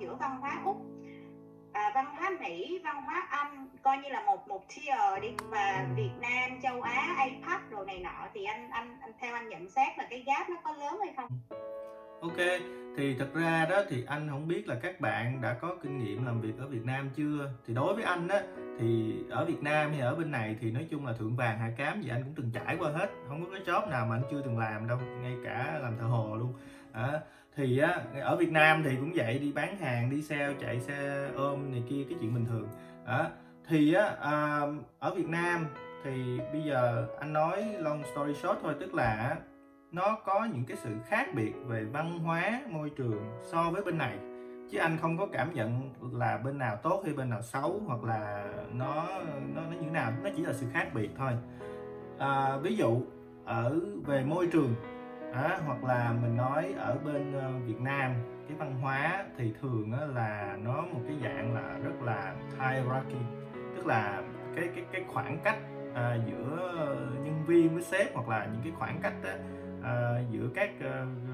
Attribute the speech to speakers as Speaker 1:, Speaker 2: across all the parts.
Speaker 1: giữa văn hóa úc à, văn hóa mỹ văn hóa anh coi như là một một tier đi. Và việt nam châu á apac đồ này nọ thì anh anh anh theo anh nhận xét là cái gap nó có lớn hay không?
Speaker 2: Ok, thì thật ra đó thì anh không biết là các bạn đã có kinh nghiệm làm việc ở Việt Nam chưa? Thì đối với anh á thì ở Việt Nam hay ở bên này thì nói chung là thượng vàng hạ cám gì anh cũng từng trải qua hết. Không có cái job nào mà anh chưa từng làm đâu, ngay cả làm thợ hồ luôn. À, thì á, ở Việt Nam thì cũng vậy, đi bán hàng, đi sale, chạy xe ôm này kia cái chuyện bình thường. Đó. Thì á, à, ở Việt Nam thì bây giờ anh nói long story short thôi tức là nó có những cái sự khác biệt về văn hóa môi trường so với bên này. Chứ anh không có cảm nhận là bên nào tốt hay bên nào xấu hoặc là nó nó, nó như thế nào. Nó chỉ là sự khác biệt thôi. À, ví dụ ở về môi trường à, hoặc là mình nói ở bên ờ, Việt Nam cái văn hóa thì thường là nó một cái dạng là rất là hierarchy tức là cái cái cái khoảng cách à, giữa nhân viên với sếp hoặc là những cái khoảng cách á, à, giữa các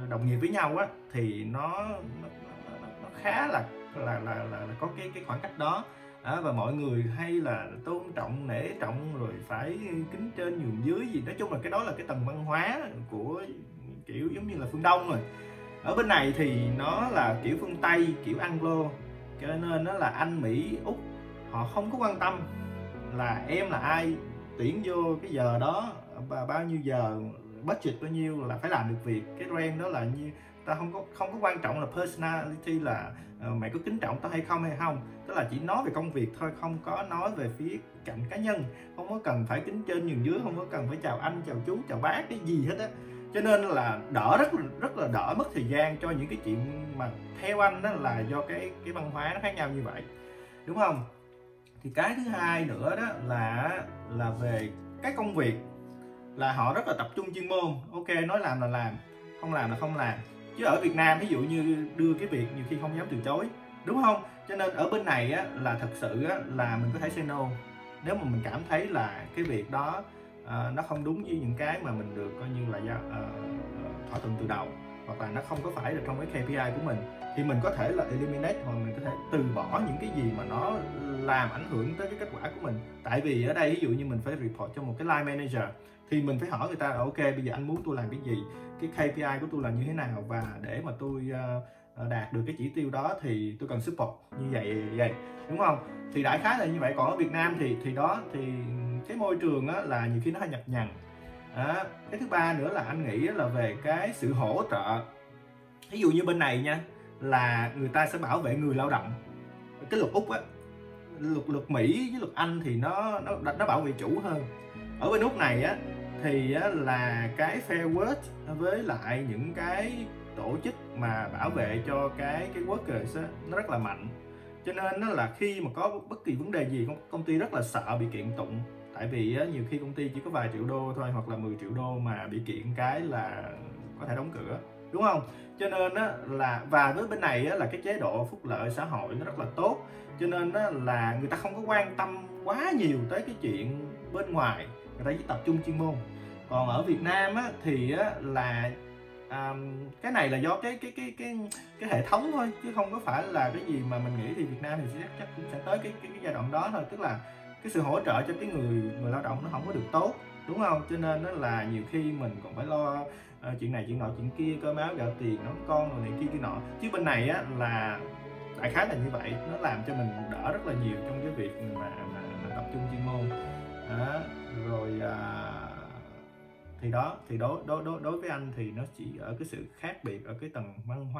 Speaker 2: đồng nghiệp với nhau á thì nó nó, nó, nó- nó khá là là, là là là có cái cái khoảng cách đó. À, và mọi người hay là tôn trọng nể trọng rồi phải kính trên nhường dưới gì. Nói chung là cái đó là cái tầng văn hóa của kiểu giống như là phương đông rồi. Ở bên này thì nó là kiểu phương tây kiểu anglo cho nên nó là anh mỹ úc. Họ không có quan tâm là em là ai tuyển vô cái giờ đó và bao nhiêu giờ budget bao nhiêu là phải làm được việc. Cái rank đó là như ta không có không có quan trọng là personality là uh, mày có kính trọng tao hay không hay không. Tức là chỉ nói về công việc thôi không có nói về phía cạnh cá nhân. Không có cần phải kính trên nhường dưới không có cần phải chào anh chào chú chào bác cái gì hết á cho nên là đỡ rất là rất là đỡ mất thời gian cho những cái chuyện mà theo anh đó là do cái cái văn hóa nó khác nhau như vậy. Đúng không? Thì cái thứ hai nữa đó là là về cái công việc là họ rất là tập trung chuyên môn. Ok nói làm là làm không làm là không làm. Chứ ở Việt Nam ví dụ như đưa cái việc nhiều khi không dám từ chối đúng không? Cho nên ở bên này á, là thật sự á, là mình có thể say no. Nếu mà mình cảm thấy là cái việc đó Ờ, nó không đúng với những cái mà mình được coi như là giao, uh, thỏa thuận từ đầu hoặc là nó không có phải là trong cái KPI của mình thì mình có thể là eliminate hoặc mình có thể từ bỏ những cái gì mà nó làm ảnh hưởng tới cái kết quả của mình. Tại vì ở đây ví dụ như mình phải report cho một cái line manager thì mình phải hỏi người ta là ok bây giờ anh muốn tôi làm cái gì? Cái KPI của tôi là như thế nào? Và để mà tôi uh, đạt được cái chỉ tiêu đó thì tôi cần support. Như vậy, vậy. Đúng không? Thì đại khái là như vậy. Còn ở Việt Nam thì thì đó thì cái môi trường á, là nhiều khi nó hơi nhập nhằn à, cái thứ ba nữa là anh nghĩ là về cái sự hỗ trợ. Ví dụ như bên này nha là người ta sẽ bảo vệ người lao động. Cái luật úc á luật luật mỹ với luật anh thì nó nó nó bảo vệ chủ hơn. Ở bên úc này á thì á, là cái fair work với lại những cái tổ chức mà bảo vệ cho cái cái workers á, nó rất là mạnh. Cho nên nó là khi mà có bất kỳ vấn đề gì công, công ty rất là sợ bị kiện tụng tại vì á, nhiều khi công ty chỉ có vài triệu đô thôi hoặc là 10 triệu đô mà bị kiện cái là có thể đóng cửa đúng không? Cho nên á, là và với bên này á, là cái chế độ phúc lợi xã hội nó rất là tốt. Cho nên á, là người ta không có quan tâm quá nhiều tới cái chuyện bên ngoài người ta chỉ tập trung chuyên môn. Còn ở Việt Nam á, thì á, là à, cái này là do cái cái cái cái cái hệ thống thôi chứ không có phải là cái gì mà mình nghĩ thì Việt Nam thì chắc chắc cũng sẽ tới cái cái, cái giai đoạn đó thôi. Tức là cái sự hỗ trợ cho cái người người lao động nó không có được tốt đúng không cho nên nó là nhiều khi mình còn phải lo ờ, chuyện này chuyện nọ chuyện kia cơm áo gạo tiền nó con rồi này kia kia nọ chứ bên này á là đại khái là như vậy nó làm cho mình đỡ rất là nhiều trong cái việc mà, mà, mà tập trung chuyên môn đó. rồi à, thì đó thì đối đối đối đối với anh thì nó chỉ ở cái sự khác biệt ở cái tầng văn hóa